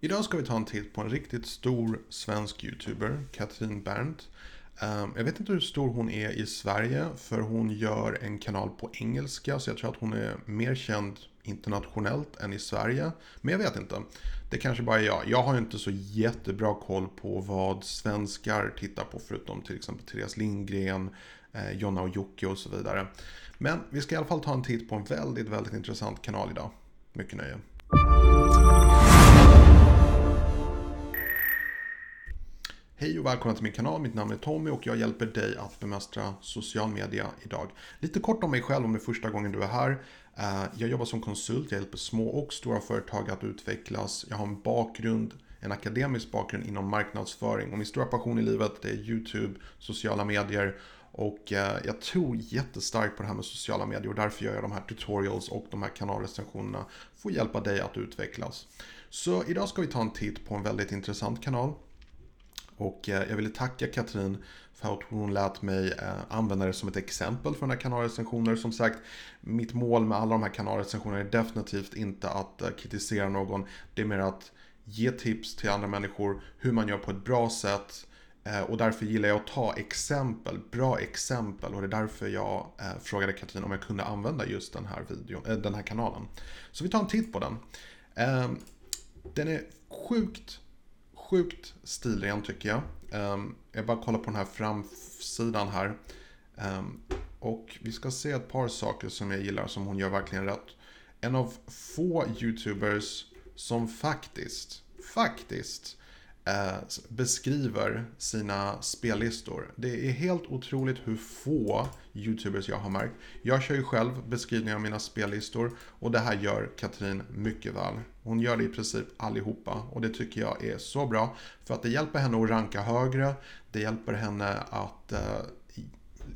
Idag ska vi ta en titt på en riktigt stor svensk YouTuber, Katrin Berndt. Ehm, jag vet inte hur stor hon är i Sverige, för hon gör en kanal på engelska, så jag tror att hon är mer känd internationellt än i Sverige. Men jag vet inte. Det kanske bara är jag. Jag har inte så jättebra koll på vad svenskar tittar på, förutom till exempel Therese Lindgren, eh, Jonna och Jocke och så vidare. Men vi ska i alla fall ta en titt på en väldigt, väldigt intressant kanal idag. Mycket nöje. Hej och välkomna till min kanal. Mitt namn är Tommy och jag hjälper dig att bemästra social media idag. Lite kort om mig själv om det är första gången du är här. Eh, jag jobbar som konsult, jag hjälper små och stora företag att utvecklas. Jag har en bakgrund, en akademisk bakgrund inom marknadsföring och min stora passion i livet det är YouTube, sociala medier och eh, jag tror jättestarkt på det här med sociala medier och därför gör jag de här tutorials och de här kanalrecensionerna för att hjälpa dig att utvecklas. Så idag ska vi ta en titt på en väldigt intressant kanal. Och eh, jag ville tacka Katrin för att hon lät mig eh, använda det som ett exempel för den här kanalrecensioner. Som sagt, mitt mål med alla de här kanalrecensionerna är definitivt inte att eh, kritisera någon. Det är mer att ge tips till andra människor hur man gör på ett bra sätt. Och därför gillar jag att ta exempel, bra exempel. Och det är därför jag frågade Katrin om jag kunde använda just den här, videon, den här kanalen. Så vi tar en titt på den. Den är sjukt sjukt stilren tycker jag. Ehm, jag bara kollar på den här framsidan här. Ehm, och vi ska se ett par saker som jag gillar som hon gör verkligen rätt. En av få YouTubers som faktiskt, faktiskt eh, beskriver sina spellistor. Det är helt otroligt hur få YouTubers jag har märkt. Jag kör ju själv beskrivningar av mina spellistor och det här gör Katrin mycket väl. Hon gör det i princip allihopa och det tycker jag är så bra för att det hjälper henne att ranka högre. Det hjälper henne att eh,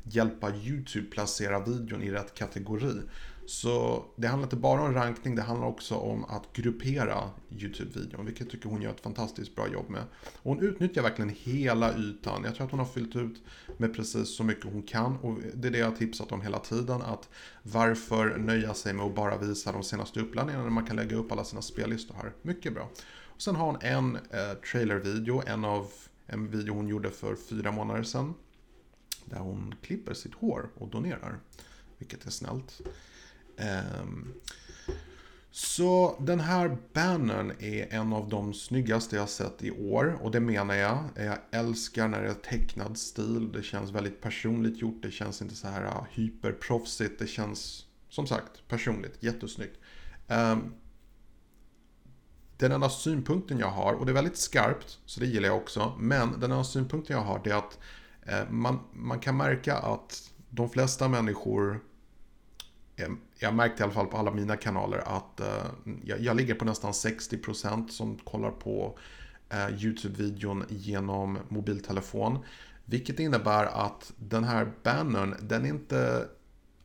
hjälpa YouTube placera videon i rätt kategori. Så det handlar inte bara om rankning, det handlar också om att gruppera YouTube-videon, vilket jag tycker hon gör ett fantastiskt bra jobb med. Och hon utnyttjar verkligen hela ytan. Jag tror att hon har fyllt ut med precis så mycket hon kan och det är det jag har tipsat om hela tiden, att varför nöja sig med att bara visa de senaste uppladdningarna när man kan lägga upp alla sina spellistor här. Mycket bra. Och sen har hon en eh, trailervideo, en av en video hon gjorde för fyra månader sedan. Där hon klipper sitt hår och donerar. Vilket är snällt. Um, så den här bannern är en av de snyggaste jag sett i år och det menar jag. Jag älskar när det är tecknad stil. Det känns väldigt personligt gjort. Det känns inte så här ah, hyperproffsigt. Det känns som sagt personligt. Jättesnyggt. Um, den enda synpunkten jag har, och det är väldigt skarpt, så det gillar jag också. Men den enda synpunkten jag har det är att eh, man, man kan märka att de flesta människor Eh, jag märkte i alla fall på alla mina kanaler att eh, jag, jag, ligger på nästan 60% som kollar på eh, YouTube-videon genom mobiltelefon. Vilket innebär att den här bannern, den är inte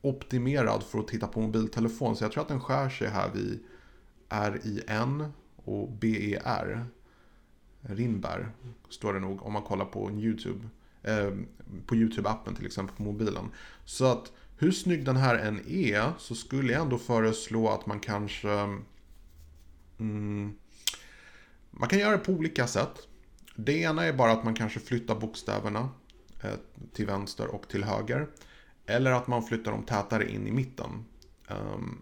optimerad för att titta på mobiltelefon. Så jag tror att den skär sig här vid RIN och BER. Rinbär, står det nog om man kollar på YouTube. Eh, på YouTube-appen till exempel på mobilen. Så att hur snygg den här än är så skulle jag ändå föreslå att man kanske... Mm, man kan göra det på olika sätt. Det ena är bara att man kanske flyttar bokstäverna eh, till vänster och till höger. Eller att man flyttar dem tätare in i mitten. Um,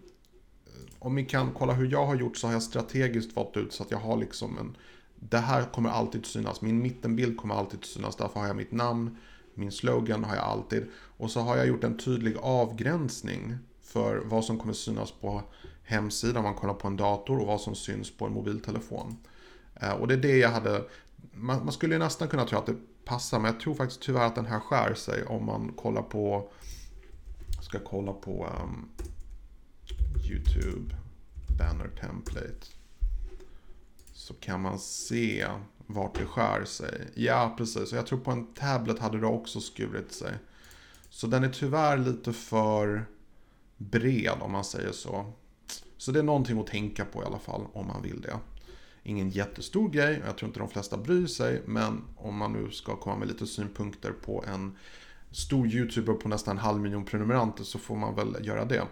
om ni kan kolla hur jag har gjort så har jag strategiskt valt ut så att jag har liksom en... Det här kommer alltid synas. Min mittenbild kommer alltid synas. Därför har jag mitt namn, min slogan har jag alltid. Och så har jag gjort en tydlig avgränsning för vad som kommer synas på hemsidan om man kollar på en dator och vad som syns på en mobiltelefon. Eh, och det är det jag hade, man, man skulle nästan kunna tro att det passar men jag tror faktiskt tyvärr att den här skär sig om man kollar på, ska kolla på um, YouTube banner template. Så kan man se vart det skär sig. Ja, precis. Och jag tror på en tablet hade det också skurit sig. Så den är tyvärr lite för bred om man säger så. Så det är någonting att tänka på i alla fall om man vill det. Ingen jättestor grej, jag tror inte de flesta bryr sig, men om man nu ska komma med lite synpunkter på en stor YouTuber på nästan en halv miljon prenumeranter så får man väl göra det.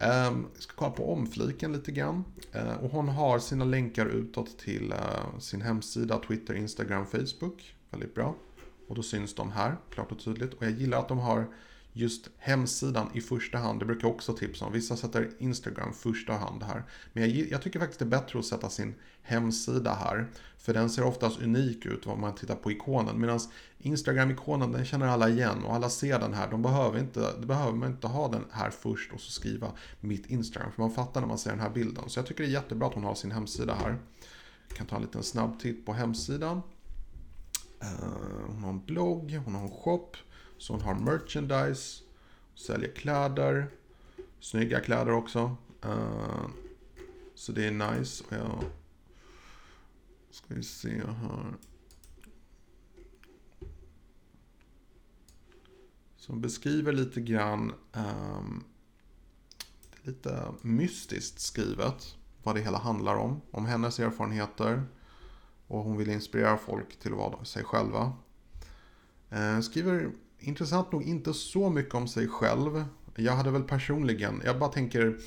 Um, ska kolla på omfliken lite grann. Uh, och hon har sina länkar utåt till uh, sin hemsida, Twitter, Instagram, Facebook. Väldigt bra. Och då syns de här, klart och tydligt. Och jag gillar att de har just hemsidan i första hand. Det brukar jag också tipsa om. Vissa sätter Instagram första hand här. Men jag, jag, tycker faktiskt det är bättre att sätta sin hemsida här. För den ser oftast unik ut om man tittar på ikonen. Medan Instagram-ikonen den känner alla igen och alla ser den här. De behöver inte, de behöver man inte ha den här först och så skriva mitt Instagram. För man fattar när man ser den här bilden. Så jag tycker det är jättebra att hon har sin hemsida här. Jag kan ta en liten snabb titt på hemsidan. Eh, hon har en blogg, hon har en shop. Så hon har merchandise, säljer kläder, snygga kläder också. Uh, så det är nice. Och jag ska vi se här. Som beskriver lite grann, um, lite mystiskt skrivet, vad det hela handlar om. Om hennes erfarenheter. Och hon vill inspirera folk till att vara sig själva. Eh, skriver intressant nog inte så mycket om sig själv. Jag hade väl personligen, jag bara tänker,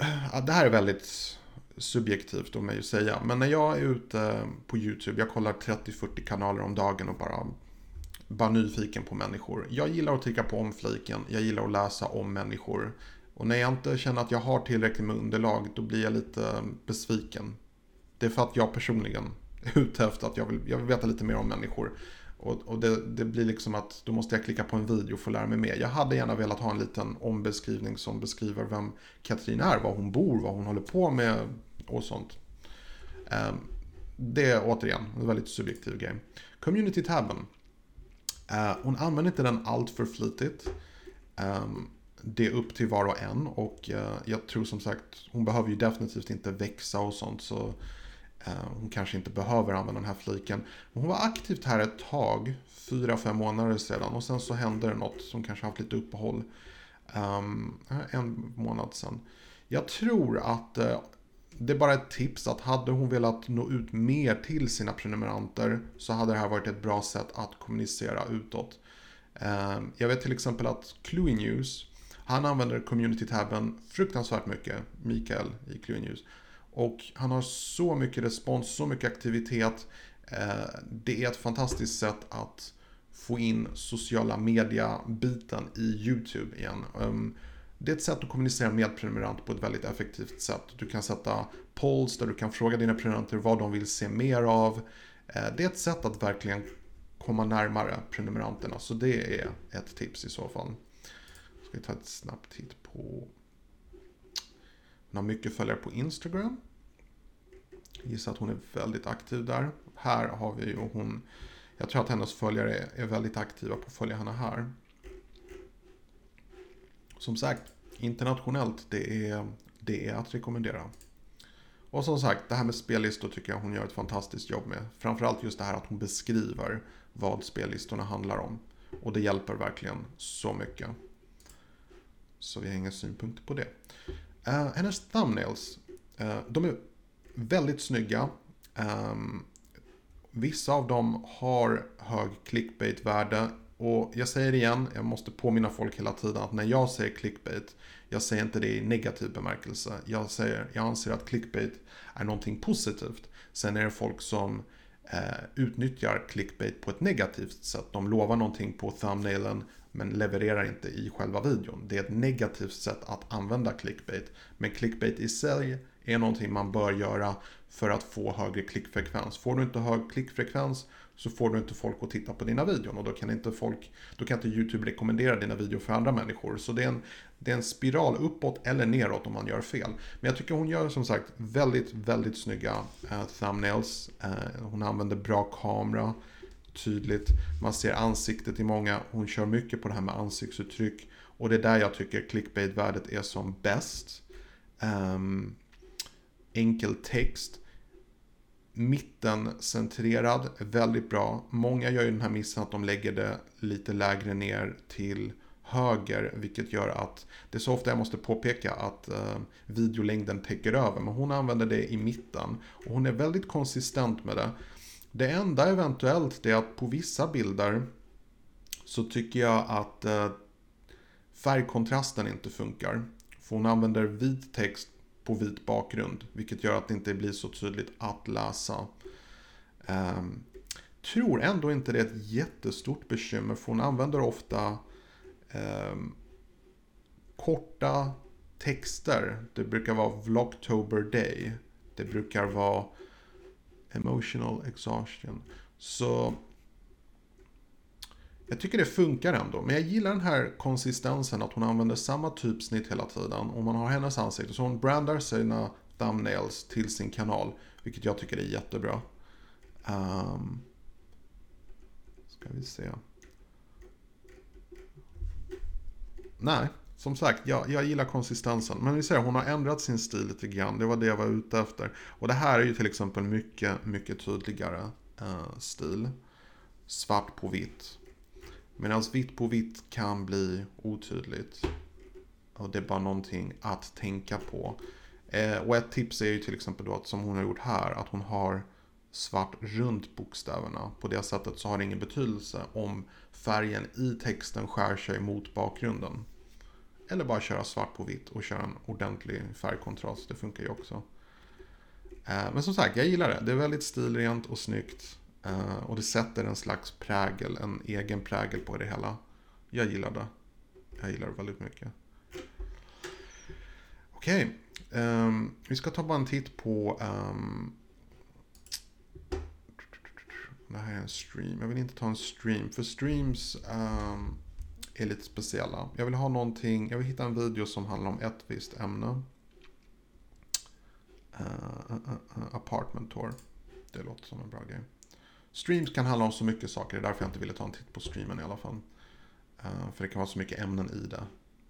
äh, det här är väldigt subjektivt om mig att säga, men när jag är ute på YouTube, jag kollar 30-40 kanaler om dagen och bara, bara nyfiken på människor. Jag gillar att trycka på omfliken, jag gillar att läsa om människor. Och när jag inte känner att jag har tillräckligt med underlag, då blir jag lite besviken. Det är för att jag personligen är ute efter att jag vill, jag vill veta lite mer om människor. Och, och det, det, blir liksom att då måste jag klicka på en video för att lära mig mer. Jag hade gärna velat ha en liten ombeskrivning som beskriver vem Katrin är, var hon bor, vad hon håller på med och sånt. Um, det är återigen en väldigt subjektiv grej. Community-tabben. Uh, ehm, hon använder inte den allt för flitigt. Um, det är upp till var och en och uh, jag tror som sagt, hon behöver ju definitivt inte växa och sånt. Så Eh, hon kanske inte behöver använda den här fliken. Hon var aktivt här ett tag, fyra, fem månader sedan. Och sen så hände det något som kanske haft lite uppehåll. Um, en månad sedan. Jag tror att uh, det är bara ett tips att hade hon velat nå ut mer till sina prenumeranter så hade det här varit ett bra sätt att kommunicera utåt. Ehm, jag vet till exempel att Cluey News, han använder community-tabben fruktansvärt mycket, Mikael i Cluey News. Och han har så mycket respons, så mycket aktivitet. Eh, det är ett fantastiskt sätt att få in sociala media-biten i YouTube igen. Ehm, det är ett sätt att kommunicera med prenumerant på ett väldigt effektivt sätt. Du kan sätta polls där du kan fråga dina prenumeranter vad de vill se mer av. Eh, det är ett sätt att verkligen komma närmare prenumeranterna. Så det är ett tips i så fall. Ska vi ta ett snabbt titt på... Hon har mycket följare på Instagram. Gissar att hon är väldigt aktiv där. Här har vi ju hon, jag tror att hennes följare är väldigt aktiva på att följa henne här. Som sagt, internationellt, det är, det är att rekommendera. Och som sagt, det här med spellistor tycker jag hon gör ett fantastiskt jobb med. Framförallt just det här att hon beskriver vad spellistorna handlar om. Och det hjälper verkligen så mycket. Så vi har inga synpunkter på det. Uh, hennes thumbnails, uh, de är väldigt snygga. Um, vissa av dem har hög clickbait-värde. Och jag säger igen, jag måste påminna folk hela tiden att när jag säger clickbait, jag säger inte det i negativ bemärkelse. Jag, säger, jag anser att clickbait är någonting positivt. Sen är det folk som eh, utnyttjar clickbait på ett negativt sätt. De lovar någonting på thumbnailen men levererar inte i själva videon. Det är ett negativt sätt att använda clickbait. Men clickbait i sig är någonting man bör göra för att få högre klickfrekvens. Får du inte hög klickfrekvens så får du inte folk att titta på dina videon och då kan inte folk, då kan inte YouTube rekommendera dina videor för andra människor. Så det är en, det är en spiral uppåt eller neråt om man gör fel. Men jag tycker hon gör som sagt väldigt, väldigt snygga eh, thumbnails. Eh, hon använder bra kamera, tydligt. Man ser ansiktet i många. Hon kör mycket på det här med ansiktsuttryck. Och det är där jag tycker clickbait-värdet är som bäst. Um, enkel text. Mitten centrerad, väldigt bra. Många gör ju den här missen att de lägger det lite lägre ner till höger, vilket gör att det är så ofta jag måste påpeka att eh, videolängden täcker över, men hon använder det i mitten. Och hon är väldigt konsistent med det. Det enda eventuellt är att på vissa bilder så tycker jag att eh, färgkontrasten inte funkar. För hon använder vit text på vit bakgrund, vilket gör att det inte blir så tydligt att läsa. Um, tror ändå inte det är ett jättestort bekymmer, för hon använder ofta um, korta texter. Det brukar vara Vlogtober Day. Det brukar vara Emotional Exhaustion. Så jag tycker det funkar ändå. Men jag gillar den här konsistensen att hon använder samma typsnitt hela tiden. Och man har hennes ansikte. Så hon brandar sina thumbnails till sin kanal. Vilket jag tycker är jättebra. Um, ska vi se. Nej, som sagt, jag, jag gillar konsistensen. Men vi ser, hon har ändrat sin stil lite grann. Det var det jag var ute efter. Och det här är ju till exempel mycket, mycket tydligare uh, stil. Svart på vitt. Medan vitt på vitt kan bli otydligt. Och det är bara någonting att tänka på. Eh, och ett tips är ju till exempel då att som hon har gjort här, att hon har svart runt bokstäverna. På det sättet så har det ingen betydelse om färgen i texten skär sig mot bakgrunden. Eller bara köra svart på vitt och köra en ordentlig färgkontrast. Det funkar ju också. Eh, men som sagt, jag gillar det. Det är väldigt stilrent och snyggt. Eh, och det sätter en slags prägel, en egen prägel på det hela. Jag gillar det. Jag gillar det väldigt mycket. Okej, okay. um, vi ska ta bara en titt på um, det här är en stream. Jag vill inte ta en stream. För streams um, är lite speciella. Jag vill ha någonting. Jag vill hitta en video som handlar om ett visst ämne. Uh, uh, uh, apartment tour. Det låter som en bra grej. Streams kan handla om så mycket saker. Det är därför jag inte ville ta en titt på streamen i alla fall. Uh, för det kan vara så mycket ämnen i det.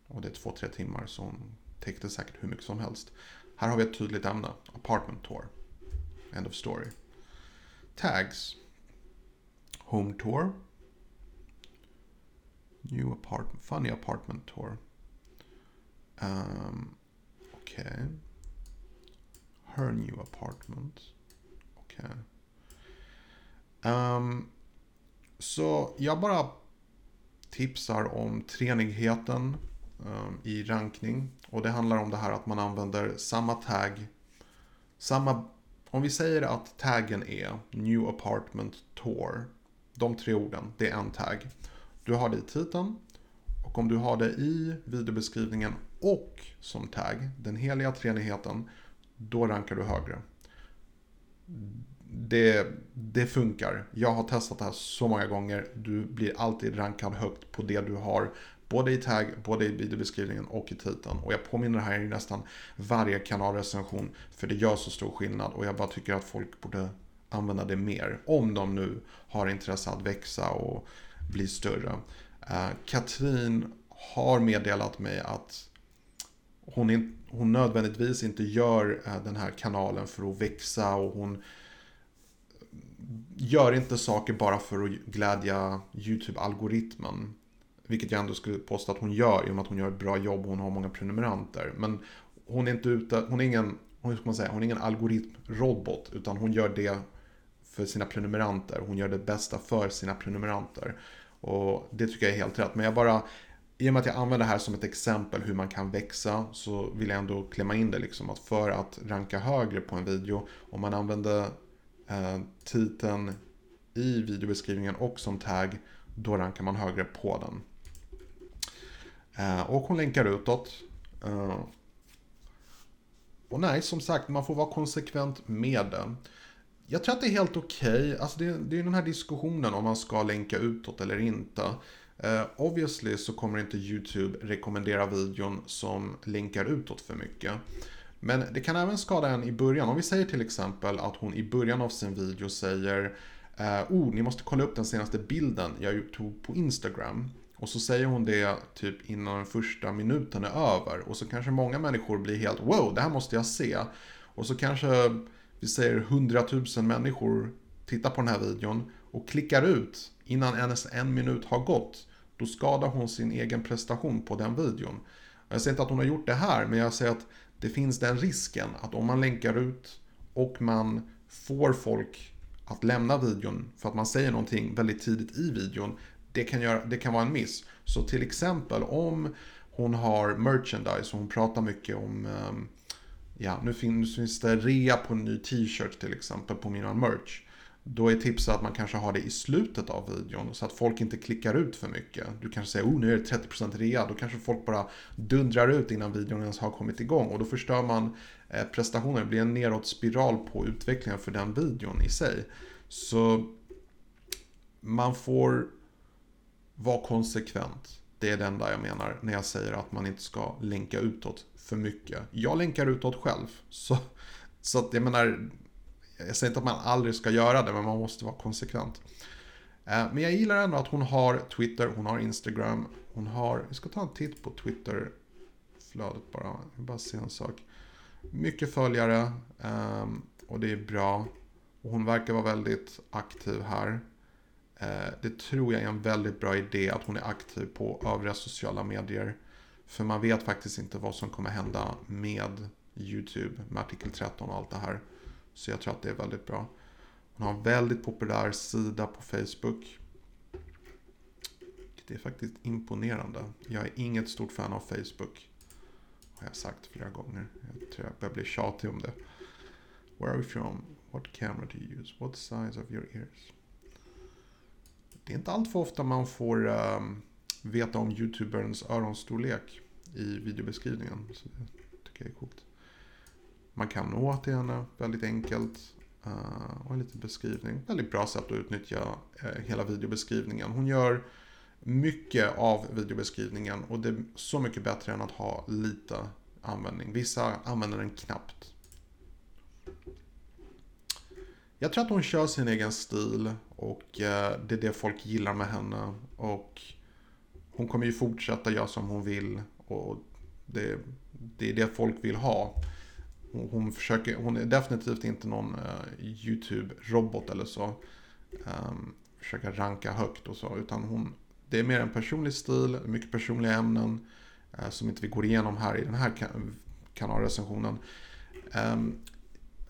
Och det är två, tre timmar så hon täckte säkert hur mycket som helst. Här har vi ett tydligt ämne. Apartment tour. End of story. Tags. Home tour. New apartment. Funny apartment tour. Um, Okej. Okay. Her new apartment. Okej. Okay. Um, så jag bara tipsar om treenigheten um, i rankning. Och det handlar om det här att man använder samma tag. Samma, om vi säger att taggen är New Apartment Tour. De tre orden, det är en tag. Du har det i titeln. Och om du har det i videobeskrivningen och som tag, den heliga treenigheten, då rankar du högre det, det funkar. Jag har testat det här så många gånger. Du blir alltid rankad högt på det du har. Både i tag, både i videobeskrivningen och i titeln. Och jag påminner här i nästan varje kanalrecension. För det gör så stor skillnad. Och jag bara tycker att folk borde använda det mer. Om de nu har intresse att växa och bli större. Uh, Katrin har meddelat mig att hon, in, hon nödvändigtvis inte gör uh, den här kanalen för att växa. Och hon gör inte saker bara för att glädja YouTube-algoritmen. Vilket jag ändå skulle påstå att hon gör i och med att hon gör ett bra jobb och hon har många prenumeranter. Men hon är inte ute, hon är ingen, hur ska man säga, hon är ingen algoritmrobot. Utan hon gör det för sina prenumeranter. Hon gör det bästa för sina prenumeranter. Och det tycker jag är helt rätt. Men jag bara, i och med att jag använder det här som ett exempel hur man kan växa så vill jag ändå klämma in det liksom att för att ranka högre på en video om man använder eh, titeln i videobeskrivningen och som tagg, då rankar man högre på den. Eh, och hon länkar utåt. Eh, och nej, som sagt, man får vara konsekvent med det. Jag tror att det är helt okej. Okay. Alltså det, det är den här diskussionen om man ska länka utåt eller inte. Uh, obviously så kommer inte YouTube rekommendera videon som länkar utåt för mycket. Men det kan även skada en i början. Om vi säger till exempel att hon i början av sin video säger eh, oh, ni måste kolla upp den senaste bilden jag tog på Instagram. Och så säger hon det typ innan den första minuten är över. Och så kanske många människor blir helt wow, det här måste jag se. Och så kanske vi säger 100 000 människor tittar på den här videon och klickar ut innan ens en minut har gått. Då skadar hon sin egen prestation på den videon. Jag säger inte att hon har gjort det här, men jag säger att det finns den risken att om man länkar ut och man får folk att lämna videon för att man säger någonting väldigt tidigt i videon, det kan, göra, det kan vara en miss. Så till exempel om hon har merchandise och hon pratar mycket om eh, Ja, nu finns det rea på en ny t-shirt till exempel på mina merch. Då är tipset att man kanske har det i slutet av videon så att folk inte klickar ut för mycket. Du kanske säger oh nu är det 30% rea, då kanske folk bara dundrar ut innan videon ens har kommit igång och då förstör man eh, prestationen. Det blir en neråt spiral på utvecklingen för den videon i sig. Så man får vara konsekvent. Det är det enda jag menar när jag säger att man inte ska länka utåt för mycket. Jag länkar utåt själv. Så, så att jag menar, jag säger inte att man aldrig ska göra det, men man måste vara konsekvent. Eh, men jag gillar ändå att hon har Twitter, hon har Instagram, hon har, vi ska ta en titt på Twitter-flödet bara, jag vill bara se en sak. Mycket följare ehm, och det är bra. Och hon verkar vara väldigt aktiv här. Eh, det tror jag är en väldigt bra idé att hon är aktiv på övriga sociala medier. För man vet faktiskt inte vad som kommer hända med YouTube, med artikel 13 och allt det här. Så jag tror att det är väldigt bra. Hon har en väldigt populär sida på Facebook. Det är faktiskt imponerande. Jag är inget stort fan av Facebook. Har jag sagt flera gånger. Jag tror jag börjar bli tjatig om det. Where are we from? What camera do you use? What size of your ears? Det är inte alltför ofta man får um, veta om youtuberns öronstorlek i videobeskrivningen. Så det tycker jag är coolt. Man kan nå till henne väldigt enkelt. Uh, och en liten beskrivning. Väldigt bra sätt att utnyttja uh, hela videobeskrivningen. Hon gör mycket av videobeskrivningen och det är så mycket bättre än att ha lite användning. Vissa använder den knappt. Jag tror att hon kör sin egen stil och uh, det är det folk gillar med henne. Och hon kommer ju fortsätta göra som hon vill och det, det är det folk vill ha. Hon, försöker, hon är definitivt inte någon uh, YouTube-robot eller så. Ehm, um, försöka ranka högt och så. Utan hon, det är mer en personlig stil, mycket personliga ämnen. Uh, som inte vi går igenom här i den här kan kanalrecensionen. Um,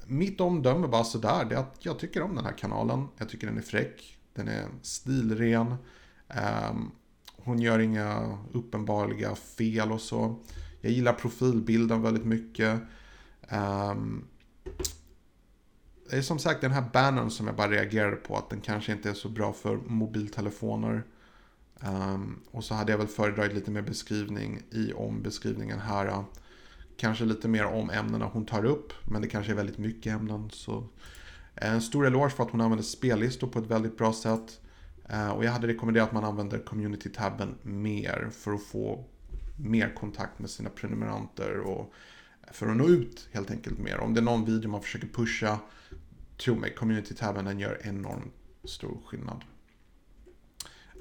mitt omdöme bara sådär, det är att jag tycker om den här kanalen. Jag tycker den är fräck. Den är stilren. Um, hon gör inga uppenbarliga fel och så. Jag gillar profilbilden väldigt mycket. Um, det är som sagt den här bannern som jag bara reagerade på. Att den kanske inte är så bra för mobiltelefoner. Um, och så hade jag väl föredragit lite mer beskrivning i om beskrivningen här. Kanske lite mer om ämnena hon tar upp. Men det kanske är väldigt mycket ämnen. Så eh, en stor eloge för att hon använder spellistor på ett väldigt bra sätt. Uh, och jag hade rekommenderat att man använder community-tabben mer för att få mer kontakt med sina prenumeranter och för att nå ut helt enkelt mer. Om det är någon video man försöker pusha, tro mig, community-tabben den gör enormt stor skillnad.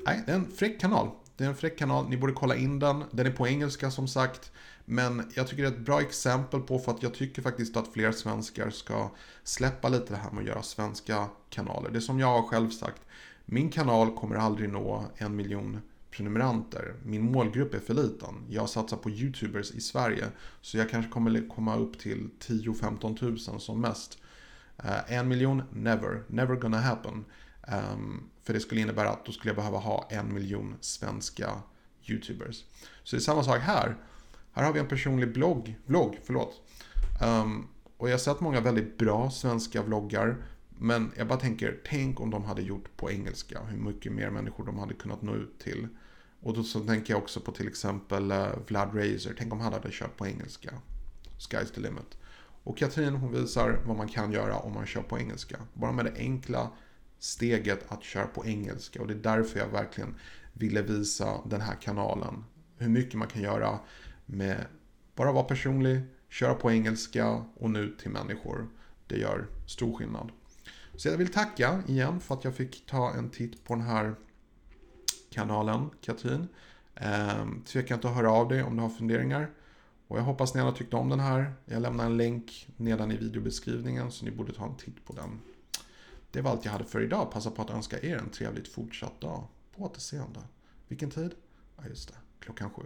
Nej, det är en fräck kanal. Det är en fräck kanal, ni borde kolla in den. Den är på engelska som sagt. Men jag tycker det är ett bra exempel på för att jag tycker faktiskt att fler svenskar ska släppa lite det här med att göra svenska kanaler. Det är som jag har själv sagt. Min kanal kommer aldrig nå en miljon prenumeranter. Min målgrupp är för liten. Jag satsar på YouTubers i Sverige. Så jag kanske kommer komma upp till 10-15 tusen som mest. Uh, en miljon, never. Never gonna happen. Um, för det skulle innebära att då skulle jag behöva ha en miljon svenska YouTubers. Så det är samma sak här. Här har vi en personlig blogg, vlogg, förlåt. Um, och jag har sett många väldigt bra svenska vloggar. Men jag bara tänker, tänk om de hade gjort på engelska. Hur mycket mer människor de hade kunnat nå ut till. Och då så tänker jag också på till exempel eh, Vlad Razer. Tänk om han hade kört på engelska. Sky's the limit. Och Katrin hon visar vad man kan göra om man kör på engelska. Bara med det enkla steget att köra på engelska. Och det är därför jag verkligen ville visa den här kanalen. Hur mycket man kan göra med bara vara personlig, köra på engelska och nu till människor. Det gör stor skillnad. Så jag vill tacka igen för att jag fick ta en titt på den här kanalen, Katrin. Ehm, tveka inte att höra av dig om du har funderingar. Och jag hoppas ni alla tyckte om den här. Jag lämnar en länk nedan i videobeskrivningen så ni borde ta en titt på den. Det var allt jag hade för idag. Passa på att önska er en trevligt fortsatt dag. På återseende. Vilken tid? Ja, just det. Klockan sju.